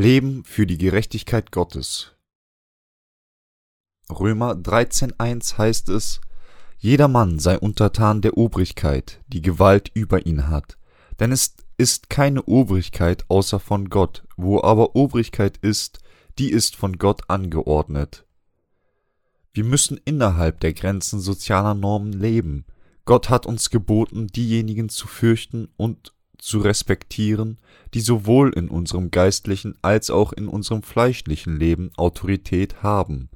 Leben für die Gerechtigkeit Gottes. Römer 13.1 heißt es, Jeder Mann sei untertan der Obrigkeit, die Gewalt über ihn hat, denn es ist keine Obrigkeit außer von Gott, wo aber Obrigkeit ist, die ist von Gott angeordnet. Wir müssen innerhalb der Grenzen sozialer Normen leben. Gott hat uns geboten, diejenigen zu fürchten und zu respektieren, die sowohl in unserem geistlichen als auch in unserem fleischlichen Leben Autorität haben.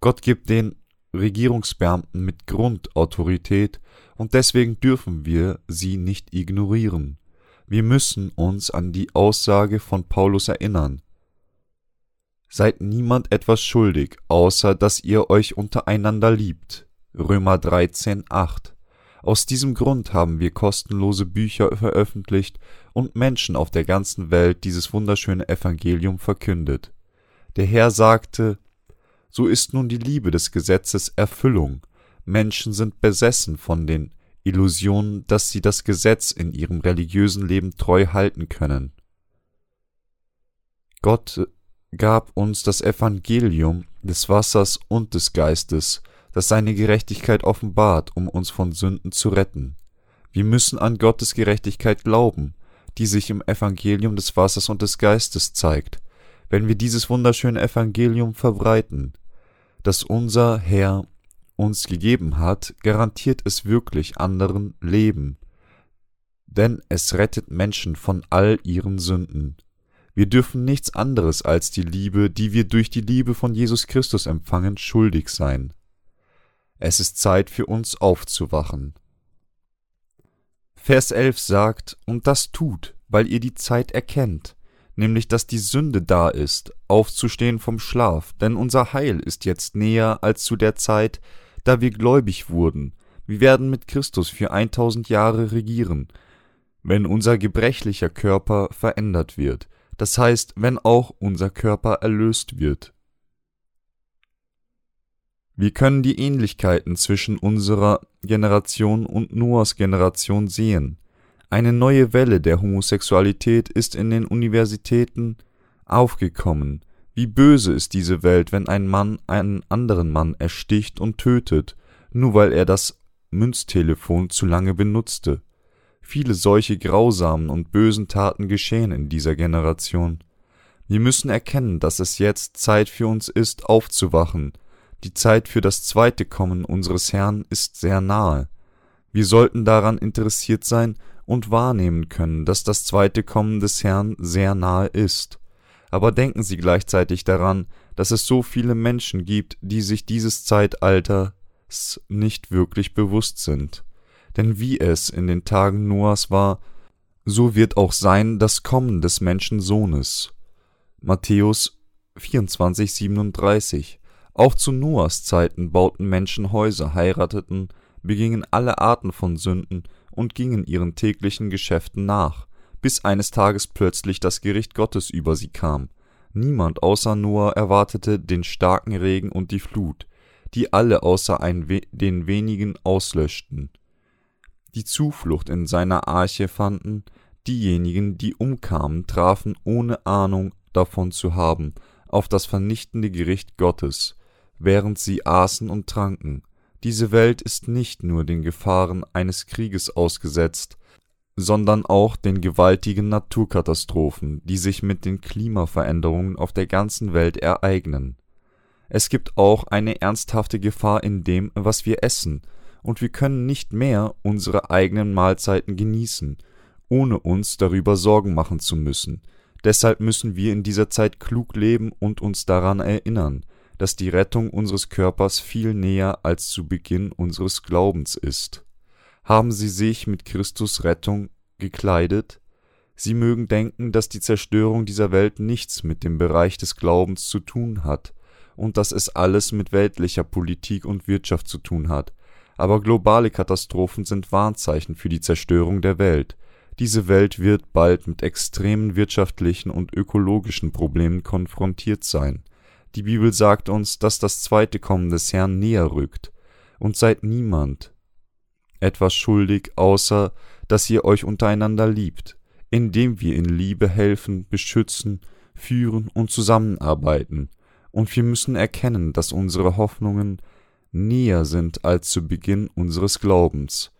Gott gibt den Regierungsbeamten mit Grund Autorität, und deswegen dürfen wir sie nicht ignorieren. Wir müssen uns an die Aussage von Paulus erinnern. Seid niemand etwas schuldig, außer dass ihr euch untereinander liebt. Römer 13, 8. Aus diesem Grund haben wir kostenlose Bücher veröffentlicht und Menschen auf der ganzen Welt dieses wunderschöne Evangelium verkündet. Der Herr sagte, so ist nun die Liebe des Gesetzes Erfüllung. Menschen sind besessen von den Illusionen, dass sie das Gesetz in ihrem religiösen Leben treu halten können. Gott gab uns das Evangelium des Wassers und des Geistes, das seine Gerechtigkeit offenbart, um uns von Sünden zu retten. Wir müssen an Gottes Gerechtigkeit glauben, die sich im Evangelium des Wassers und des Geistes zeigt. Wenn wir dieses wunderschöne Evangelium verbreiten, das unser Herr uns gegeben hat, garantiert es wirklich anderen Leben, denn es rettet Menschen von all ihren Sünden. Wir dürfen nichts anderes als die Liebe, die wir durch die Liebe von Jesus Christus empfangen, schuldig sein. Es ist Zeit für uns aufzuwachen. Vers 11 sagt, und das tut, weil ihr die Zeit erkennt, nämlich dass die Sünde da ist, aufzustehen vom Schlaf, denn unser Heil ist jetzt näher als zu der Zeit, da wir gläubig wurden. Wir werden mit Christus für 1000 Jahre regieren, wenn unser gebrechlicher Körper verändert wird, das heißt, wenn auch unser Körper erlöst wird. Wir können die Ähnlichkeiten zwischen unserer Generation und Noahs Generation sehen. Eine neue Welle der Homosexualität ist in den Universitäten aufgekommen. Wie böse ist diese Welt, wenn ein Mann einen anderen Mann ersticht und tötet, nur weil er das Münztelefon zu lange benutzte. Viele solche grausamen und bösen Taten geschehen in dieser Generation. Wir müssen erkennen, dass es jetzt Zeit für uns ist, aufzuwachen, die Zeit für das zweite Kommen unseres Herrn ist sehr nahe. Wir sollten daran interessiert sein und wahrnehmen können, dass das zweite Kommen des Herrn sehr nahe ist. Aber denken Sie gleichzeitig daran, dass es so viele Menschen gibt, die sich dieses Zeitalters nicht wirklich bewusst sind. Denn wie es in den Tagen Noahs war, so wird auch sein das Kommen des Menschensohnes. Matthäus 24, 37 auch zu Noahs Zeiten bauten Menschen Häuser, heirateten, begingen alle Arten von Sünden und gingen ihren täglichen Geschäften nach, bis eines Tages plötzlich das Gericht Gottes über sie kam. Niemand außer Noah erwartete den starken Regen und die Flut, die alle außer we den wenigen auslöschten. Die Zuflucht in seiner Arche fanden, diejenigen, die umkamen, trafen ohne Ahnung davon zu haben auf das vernichtende Gericht Gottes, während sie aßen und tranken. Diese Welt ist nicht nur den Gefahren eines Krieges ausgesetzt, sondern auch den gewaltigen Naturkatastrophen, die sich mit den Klimaveränderungen auf der ganzen Welt ereignen. Es gibt auch eine ernsthafte Gefahr in dem, was wir essen, und wir können nicht mehr unsere eigenen Mahlzeiten genießen, ohne uns darüber Sorgen machen zu müssen. Deshalb müssen wir in dieser Zeit klug leben und uns daran erinnern, dass die Rettung unseres Körpers viel näher als zu Beginn unseres Glaubens ist. Haben sie sich mit Christus Rettung gekleidet? Sie mögen denken, dass die Zerstörung dieser Welt nichts mit dem Bereich des Glaubens zu tun hat und dass es alles mit weltlicher Politik und Wirtschaft zu tun hat. Aber globale Katastrophen sind Warnzeichen für die Zerstörung der Welt. Diese Welt wird bald mit extremen wirtschaftlichen und ökologischen Problemen konfrontiert sein. Die Bibel sagt uns, dass das zweite Kommen des Herrn näher rückt, und seid niemand etwas schuldig, außer dass ihr euch untereinander liebt, indem wir in Liebe helfen, beschützen, führen und zusammenarbeiten, und wir müssen erkennen, dass unsere Hoffnungen näher sind als zu Beginn unseres Glaubens.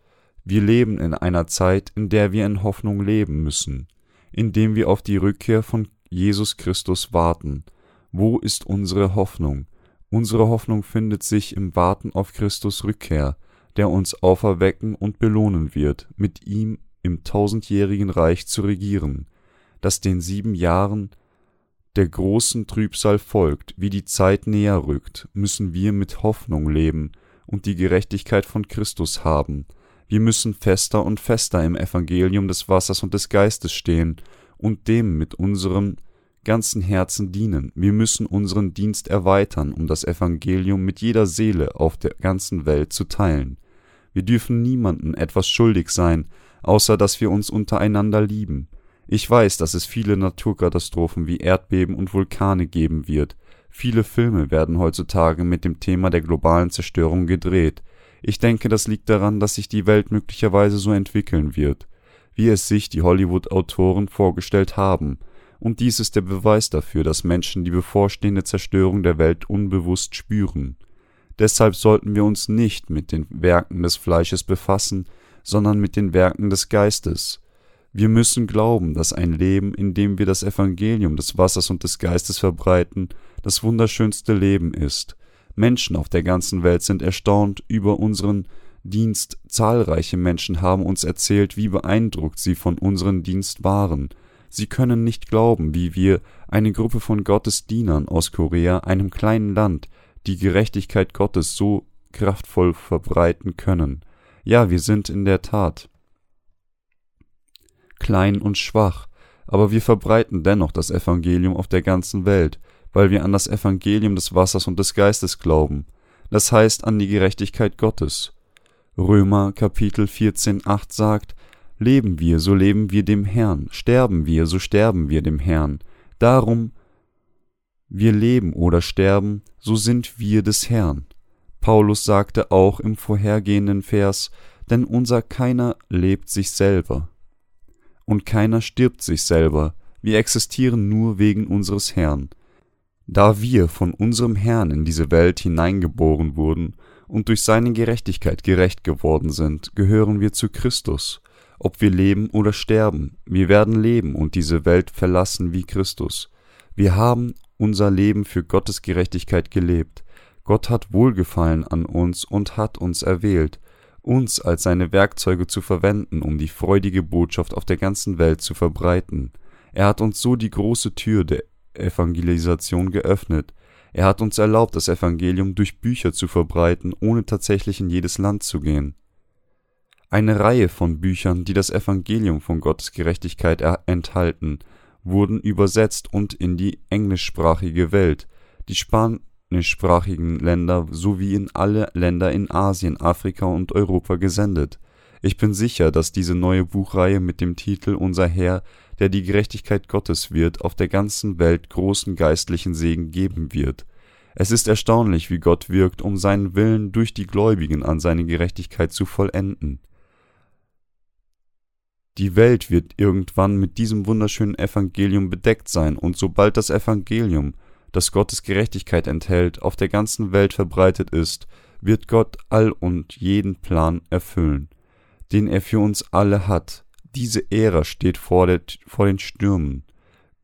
Wir leben in einer Zeit, in der wir in Hoffnung leben müssen, indem wir auf die Rückkehr von Jesus Christus warten. Wo ist unsere Hoffnung? Unsere Hoffnung findet sich im Warten auf Christus Rückkehr, der uns auferwecken und belohnen wird, mit ihm im tausendjährigen Reich zu regieren, das den sieben Jahren der großen Trübsal folgt, wie die Zeit näher rückt, müssen wir mit Hoffnung leben und die Gerechtigkeit von Christus haben. Wir müssen fester und fester im Evangelium des Wassers und des Geistes stehen und dem mit unserem ganzen Herzen dienen. Wir müssen unseren Dienst erweitern, um das Evangelium mit jeder Seele auf der ganzen Welt zu teilen. Wir dürfen niemanden etwas schuldig sein, außer dass wir uns untereinander lieben. Ich weiß, dass es viele Naturkatastrophen wie Erdbeben und Vulkane geben wird. Viele Filme werden heutzutage mit dem Thema der globalen Zerstörung gedreht. Ich denke, das liegt daran, dass sich die Welt möglicherweise so entwickeln wird, wie es sich die Hollywood-Autoren vorgestellt haben. Und dies ist der Beweis dafür, dass Menschen die bevorstehende Zerstörung der Welt unbewusst spüren. Deshalb sollten wir uns nicht mit den Werken des Fleisches befassen, sondern mit den Werken des Geistes. Wir müssen glauben, dass ein Leben, in dem wir das Evangelium des Wassers und des Geistes verbreiten, das wunderschönste Leben ist. Menschen auf der ganzen Welt sind erstaunt über unseren Dienst. Zahlreiche Menschen haben uns erzählt, wie beeindruckt sie von unserem Dienst waren. Sie können nicht glauben, wie wir, eine Gruppe von Gottesdienern aus Korea, einem kleinen Land, die Gerechtigkeit Gottes so kraftvoll verbreiten können. Ja, wir sind in der Tat klein und schwach, aber wir verbreiten dennoch das Evangelium auf der ganzen Welt, weil wir an das Evangelium des Wassers und des Geistes glauben, das heißt an die Gerechtigkeit Gottes. Römer Kapitel 14, 8 sagt, Leben wir, so leben wir dem Herrn, sterben wir, so sterben wir dem Herrn. Darum wir leben oder sterben, so sind wir des Herrn. Paulus sagte auch im vorhergehenden Vers, denn unser keiner lebt sich selber und keiner stirbt sich selber, wir existieren nur wegen unseres Herrn. Da wir von unserem Herrn in diese Welt hineingeboren wurden und durch seine Gerechtigkeit gerecht geworden sind, gehören wir zu Christus. Ob wir leben oder sterben, wir werden leben und diese Welt verlassen wie Christus. Wir haben unser Leben für Gottes Gerechtigkeit gelebt. Gott hat Wohlgefallen an uns und hat uns erwählt, uns als seine Werkzeuge zu verwenden, um die freudige Botschaft auf der ganzen Welt zu verbreiten. Er hat uns so die große Tür der Evangelisation geöffnet. Er hat uns erlaubt, das Evangelium durch Bücher zu verbreiten, ohne tatsächlich in jedes Land zu gehen. Eine Reihe von Büchern, die das Evangelium von Gottes Gerechtigkeit enthalten, wurden übersetzt und in die englischsprachige Welt, die Span spanischsprachigen Länder sowie in alle Länder in Asien, Afrika und Europa gesendet. Ich bin sicher, dass diese neue Buchreihe mit dem Titel Unser Herr, der die Gerechtigkeit Gottes wird, auf der ganzen Welt großen geistlichen Segen geben wird. Es ist erstaunlich, wie Gott wirkt, um seinen Willen durch die Gläubigen an seine Gerechtigkeit zu vollenden. Die Welt wird irgendwann mit diesem wunderschönen Evangelium bedeckt sein, und sobald das Evangelium das Gottes Gerechtigkeit enthält, auf der ganzen Welt verbreitet ist, wird Gott all und jeden Plan erfüllen, den er für uns alle hat. Diese Ära steht vor, der, vor den Stürmen.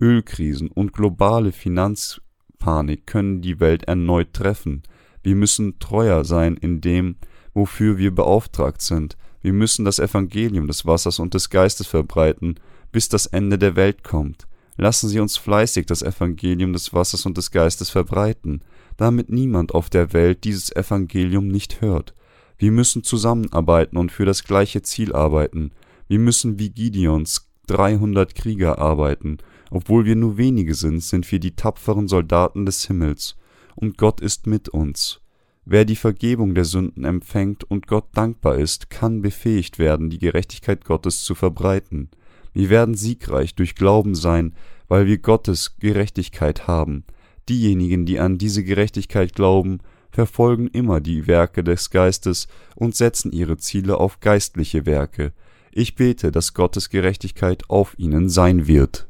Ölkrisen und globale Finanzpanik können die Welt erneut treffen. Wir müssen treuer sein in dem, wofür wir beauftragt sind. Wir müssen das Evangelium des Wassers und des Geistes verbreiten, bis das Ende der Welt kommt. Lassen Sie uns fleißig das Evangelium des Wassers und des Geistes verbreiten, damit niemand auf der Welt dieses Evangelium nicht hört. Wir müssen zusammenarbeiten und für das gleiche Ziel arbeiten. Wir müssen wie Gideons 300 Krieger arbeiten. Obwohl wir nur wenige sind, sind wir die tapferen Soldaten des Himmels. Und Gott ist mit uns. Wer die Vergebung der Sünden empfängt und Gott dankbar ist, kann befähigt werden, die Gerechtigkeit Gottes zu verbreiten. Wir werden siegreich durch Glauben sein, weil wir Gottes Gerechtigkeit haben. Diejenigen, die an diese Gerechtigkeit glauben, verfolgen immer die Werke des Geistes und setzen ihre Ziele auf geistliche Werke. Ich bete, dass Gottes Gerechtigkeit auf ihnen sein wird.